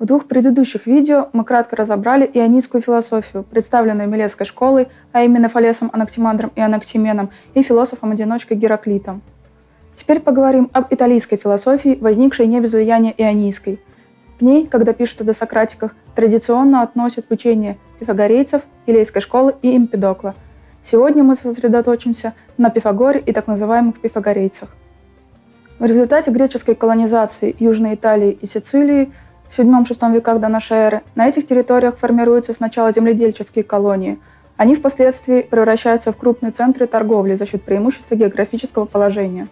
В двух предыдущих видео мы кратко разобрали ионийскую философию, представленную Милетской школой, а именно Фалесом Анактимандром и Анактименом, и философом-одиночкой Гераклитом. Теперь поговорим об италийской философии, возникшей не без влияния ионийской. К ней, когда пишут о досократиках, традиционно относят учение пифагорейцев, Илейской школы и Эмпидокла. Сегодня мы сосредоточимся на Пифагоре и так называемых пифагорейцах. В результате греческой колонизации Южной Италии и Сицилии – в VII-VI веках до нашей эры на этих территориях формируются сначала земледельческие колонии. Они впоследствии превращаются в крупные центры торговли за счет преимущества географического положения.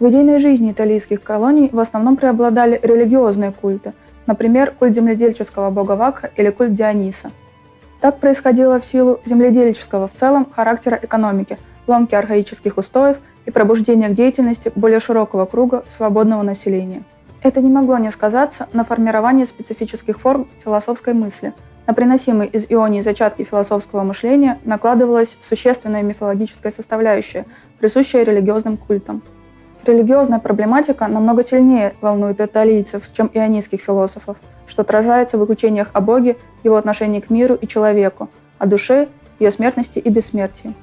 В идейной жизни итальянских колоний в основном преобладали религиозные культы, например, культ земледельческого бога Вакха или культ Диониса. Так происходило в силу земледельческого в целом характера экономики, ломки архаических устоев и пробуждения к деятельности более широкого круга свободного населения. Это не могло не сказаться на формировании специфических форм философской мысли. На приносимые из ионии зачатки философского мышления накладывалась существенная мифологическая составляющая, присущая религиозным культам. Религиозная проблематика намного сильнее волнует италийцев, чем ионийских философов, что отражается в учениях о Боге, его отношении к миру и человеку, о душе, ее смертности и бессмертии.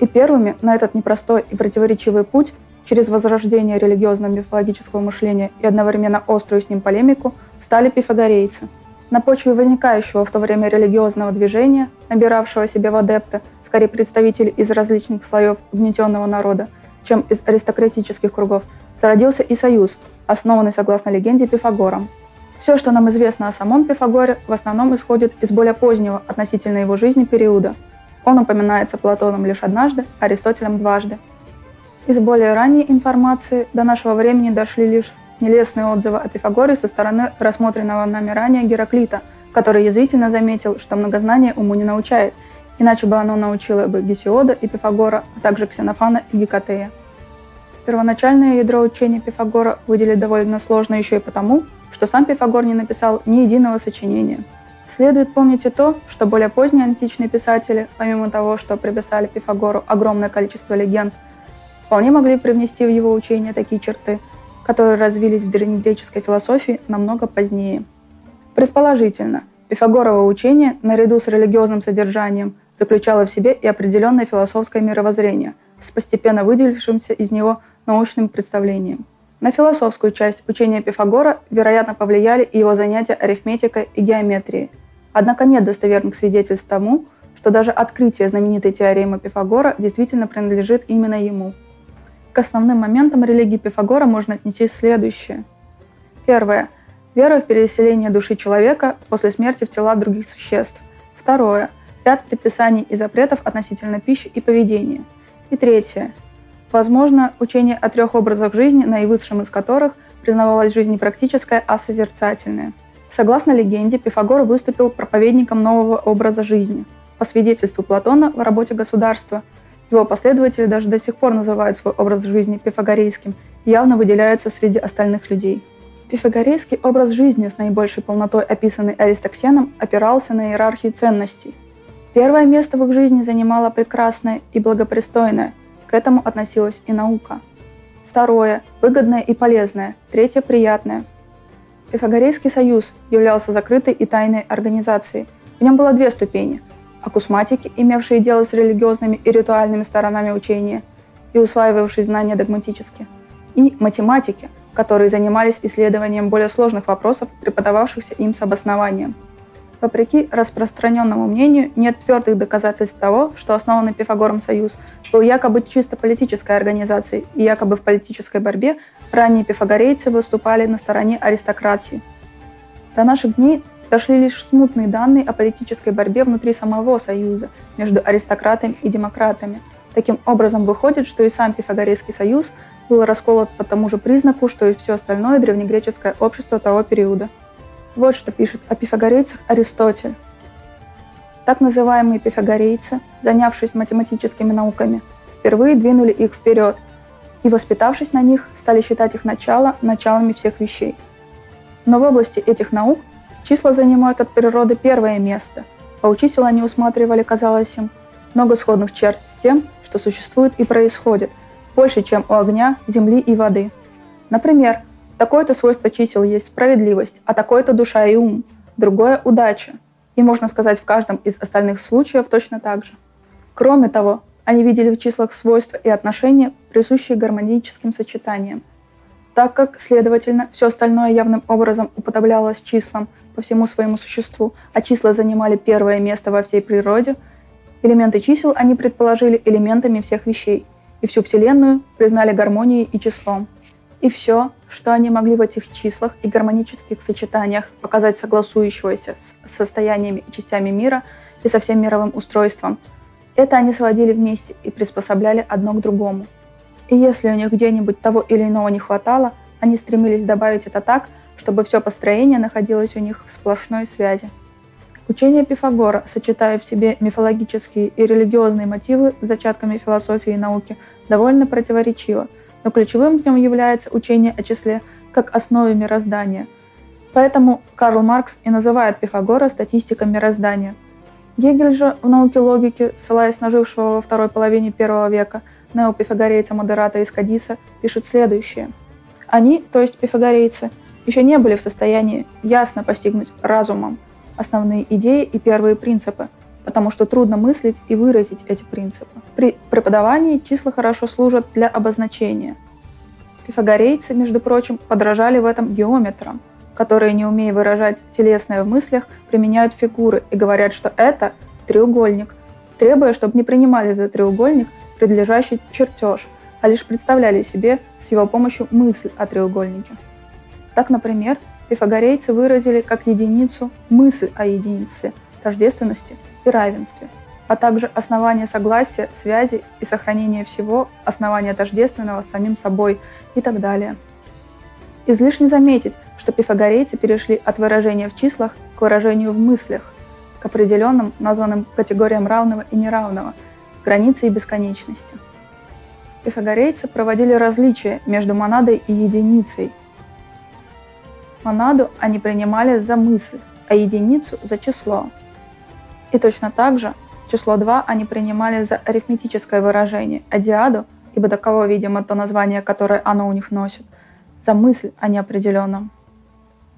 И первыми на этот непростой и противоречивый путь через возрождение религиозно-мифологического мышления и одновременно острую с ним полемику стали пифагорейцы. На почве возникающего в то время религиозного движения, набиравшего себе в адепты, скорее представителей из различных слоев угнетенного народа, чем из аристократических кругов, зародился и союз, основанный, согласно легенде, Пифагором. Все, что нам известно о самом Пифагоре, в основном исходит из более позднего относительно его жизни периода. Он упоминается Платоном лишь однажды, Аристотелем дважды – из более ранней информации до нашего времени дошли лишь нелестные отзывы о Пифагоре со стороны рассмотренного нами ранее Гераклита, который язвительно заметил, что многознание уму не научает, иначе бы оно научило бы Гесиода и Пифагора, а также Ксенофана и Гекатея. Первоначальное ядро учения Пифагора выделить довольно сложно еще и потому, что сам Пифагор не написал ни единого сочинения. Следует помнить и то, что более поздние античные писатели, помимо того, что приписали Пифагору огромное количество легенд – вполне могли привнести в его учение такие черты, которые развились в древнегреческой философии намного позднее. Предположительно, Пифагорово учение, наряду с религиозным содержанием, заключало в себе и определенное философское мировоззрение с постепенно выделившимся из него научным представлением. На философскую часть учения Пифагора, вероятно, повлияли и его занятия арифметикой и геометрией. Однако нет достоверных свидетельств тому, что даже открытие знаменитой теоремы Пифагора действительно принадлежит именно ему – к основным моментам религии Пифагора можно отнести следующее. Первое. Вера в переселение души человека после смерти в тела других существ. Второе. Ряд предписаний и запретов относительно пищи и поведения. И третье. Возможно, учение о трех образах жизни, наивысшим из которых признавалась жизнь не практическая, а созерцательная. Согласно легенде, Пифагор выступил проповедником нового образа жизни. По свидетельству Платона в работе «Государство» Его последователи даже до сих пор называют свой образ жизни пифагорейским и явно выделяются среди остальных людей. Пифагорейский образ жизни с наибольшей полнотой, описанный Аристоксеном, опирался на иерархию ценностей. Первое место в их жизни занимала прекрасное и благопристойное, к этому относилась и наука. Второе – выгодное и полезное, третье – приятное. Пифагорейский союз являлся закрытой и тайной организацией. В нем было две ступени – акусматики, имевшие дело с религиозными и ритуальными сторонами учения и усваивавшие знания догматически, и математики, которые занимались исследованием более сложных вопросов, преподававшихся им с обоснованием. Вопреки распространенному мнению, нет твердых доказательств того, что основанный Пифагором союз был якобы чисто политической организацией, и якобы в политической борьбе ранние пифагорейцы выступали на стороне аристократии. До наших дней дошли лишь смутные данные о политической борьбе внутри самого Союза между аристократами и демократами. Таким образом, выходит, что и сам Пифагорейский союз был расколот по тому же признаку, что и все остальное древнегреческое общество того периода. Вот что пишет о пифагорейцах Аристотель. Так называемые пифагорейцы, занявшись математическими науками, впервые двинули их вперед и, воспитавшись на них, стали считать их начало началами всех вещей. Но в области этих наук Числа занимают от природы первое место, а у чисел они усматривали, казалось им, много сходных черт с тем, что существует и происходит, больше, чем у огня, земли и воды. Например, Такое-то свойство чисел есть справедливость, а такое-то душа и ум, другое – удача. И можно сказать в каждом из остальных случаев точно так же. Кроме того, они видели в числах свойства и отношения, присущие гармоническим сочетаниям. Так как, следовательно, все остальное явным образом уподоблялось числам по всему своему существу, а числа занимали первое место во всей природе, элементы чисел они предположили элементами всех вещей, и всю Вселенную признали гармонией и числом. И все, что они могли в этих числах и гармонических сочетаниях показать согласующегося с состояниями и частями мира и со всем мировым устройством – это они сводили вместе и приспособляли одно к другому. И если у них где-нибудь того или иного не хватало, они стремились добавить это так, чтобы все построение находилось у них в сплошной связи. Учение Пифагора, сочетая в себе мифологические и религиозные мотивы с зачатками философии и науки, довольно противоречиво, но ключевым в нем является учение о числе как основе мироздания. Поэтому Карл Маркс и называет Пифагора статистиком мироздания – Гегель же в науке логики, ссылаясь на жившего во второй половине первого века неопифагорейца Модерата из Кадиса, пишет следующее. Они, то есть пифагорейцы, еще не были в состоянии ясно постигнуть разумом основные идеи и первые принципы, потому что трудно мыслить и выразить эти принципы. При преподавании числа хорошо служат для обозначения. Пифагорейцы, между прочим, подражали в этом геометрам, которые, не умея выражать телесное в мыслях, применяют фигуры и говорят, что это треугольник, требуя, чтобы не принимали за треугольник предлежащий чертеж, а лишь представляли себе с его помощью мысль о треугольнике. Так, например, пифагорейцы выразили как единицу мысль о единстве, тождественности и равенстве, а также основание согласия, связи и сохранения всего, основание тождественного с самим собой и так далее. Излишне заметить, что пифагорейцы перешли от выражения в числах к выражению в мыслях, к определенным, названным категориям равного и неравного, границы и бесконечности. Пифагорейцы проводили различия между монадой и единицей. Монаду они принимали за мысль, а единицу за число. И точно так же число 2 они принимали за арифметическое выражение, а диаду, ибо таково, видимо, то название, которое оно у них носит, за мысль о неопределенном.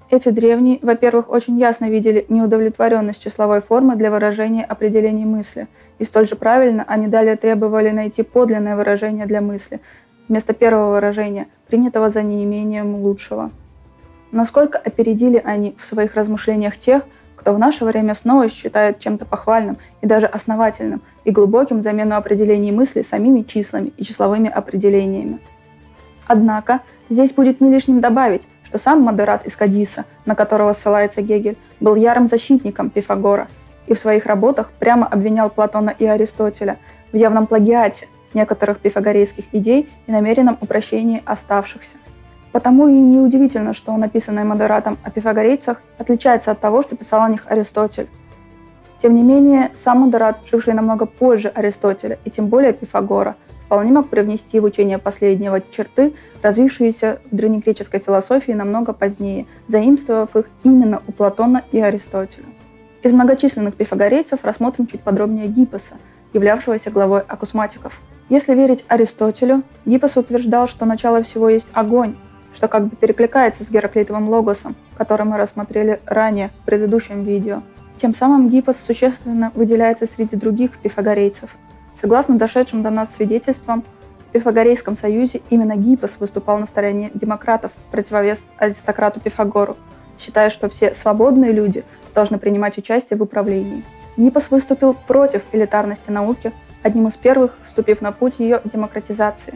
Эти древние, во-первых, очень ясно видели неудовлетворенность числовой формы для выражения определений мысли, и столь же правильно они далее требовали найти подлинное выражение для мысли, вместо первого выражения, принятого за неимением лучшего. Насколько опередили они в своих размышлениях тех, кто в наше время снова считает чем-то похвальным и даже основательным и глубоким замену определений мысли самими числами и числовыми определениями. Однако здесь будет не лишним добавить, что сам Модерат из Кадиса, на которого ссылается Гегель, был ярым защитником Пифагора и в своих работах прямо обвинял Платона и Аристотеля в явном плагиате некоторых пифагорейских идей и намеренном упрощении оставшихся. Потому и неудивительно, что написанное Модератом о пифагорейцах отличается от того, что писал о них Аристотель. Тем не менее, сам Модерат, живший намного позже Аристотеля и тем более Пифагора, вполне мог привнести в учение последнего черты, развившиеся в древнегреческой философии намного позднее, заимствовав их именно у Платона и Аристотеля. Из многочисленных пифагорейцев рассмотрим чуть подробнее Гиппоса, являвшегося главой акусматиков. Если верить Аристотелю, Гиппос утверждал, что начало всего есть огонь, что как бы перекликается с Гераклитовым логосом, который мы рассмотрели ранее в предыдущем видео. Тем самым Гиппос существенно выделяется среди других пифагорейцев – Согласно дошедшим до нас свидетельствам, в Пифагорейском союзе именно Гиппос выступал на стороне демократов противовес аристократу Пифагору, считая, что все свободные люди должны принимать участие в управлении. Гиппос выступил против элитарности науки, одним из первых вступив на путь ее демократизации.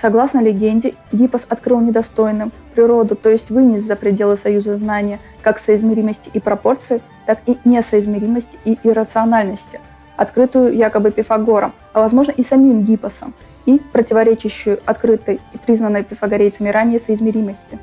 Согласно легенде, Гиппос открыл недостойным природу, то есть вынес за пределы союза знания как соизмеримости и пропорции, так и несоизмеримости и иррациональности – открытую якобы Пифагором, а возможно и самим Гиппосом, и противоречащую открытой и признанной пифагорейцами ранее соизмеримости.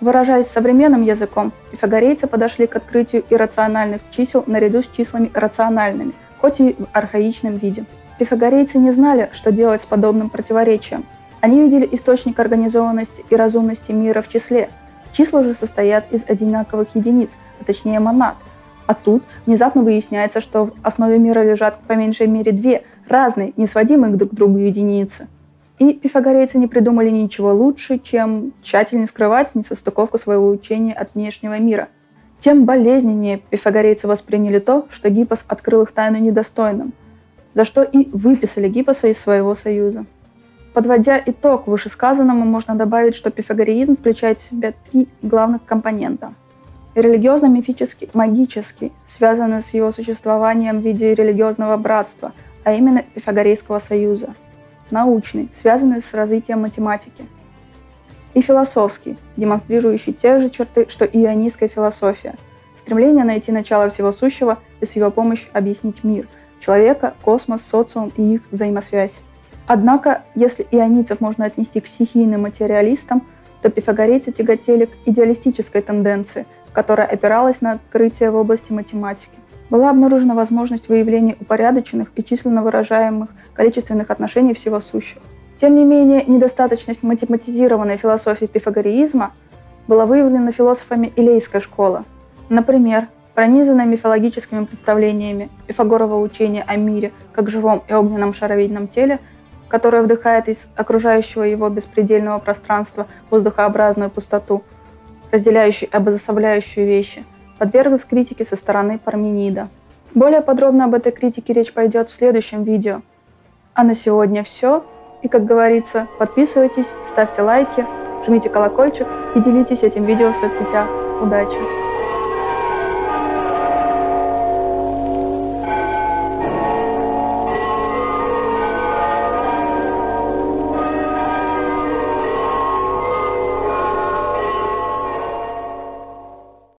Выражаясь современным языком, пифагорейцы подошли к открытию иррациональных чисел наряду с числами рациональными, хоть и в архаичном виде. Пифагорейцы не знали, что делать с подобным противоречием. Они видели источник организованности и разумности мира в числе. Числа же состоят из одинаковых единиц, а точнее монад, а тут внезапно выясняется, что в основе мира лежат по меньшей мере две разные, несводимые друг к другу единицы. И пифагорейцы не придумали ничего лучше, чем тщательно скрывать несостыковку своего учения от внешнего мира. Тем болезненнее пифагорейцы восприняли то, что Гиппос открыл их тайну недостойным, за что и выписали Гиппоса из своего союза. Подводя итог вышесказанному, можно добавить, что пифагореизм включает в себя три главных компонента. Религиозно-мифический, магический, связанный с его существованием в виде религиозного братства, а именно Пифагорейского союза – научный, связанный с развитием математики, и философский, демонстрирующий те же черты, что и ионийская философия, стремление найти начало всего сущего и с его помощью объяснить мир, человека, космос, социум и их взаимосвязь. Однако, если ионийцев можно отнести к стихийным материалистам, то пифагорейцы тяготели к идеалистической тенденции, которая опиралась на открытие в области математики была обнаружена возможность выявления упорядоченных и численно выражаемых количественных отношений всего сущего. Тем не менее, недостаточность математизированной философии пифагореизма была выявлена философами Илейской школы. Например, пронизанная мифологическими представлениями Пифагорова учения о мире как живом и огненном шаровидном теле, которое вдыхает из окружающего его беспредельного пространства воздухообразную пустоту, разделяющую и обособляющую вещи – подверглась критике со стороны Парменида. Более подробно об этой критике речь пойдет в следующем видео. А на сегодня все. И, как говорится, подписывайтесь, ставьте лайки, жмите колокольчик и делитесь этим видео в соцсетях. Удачи!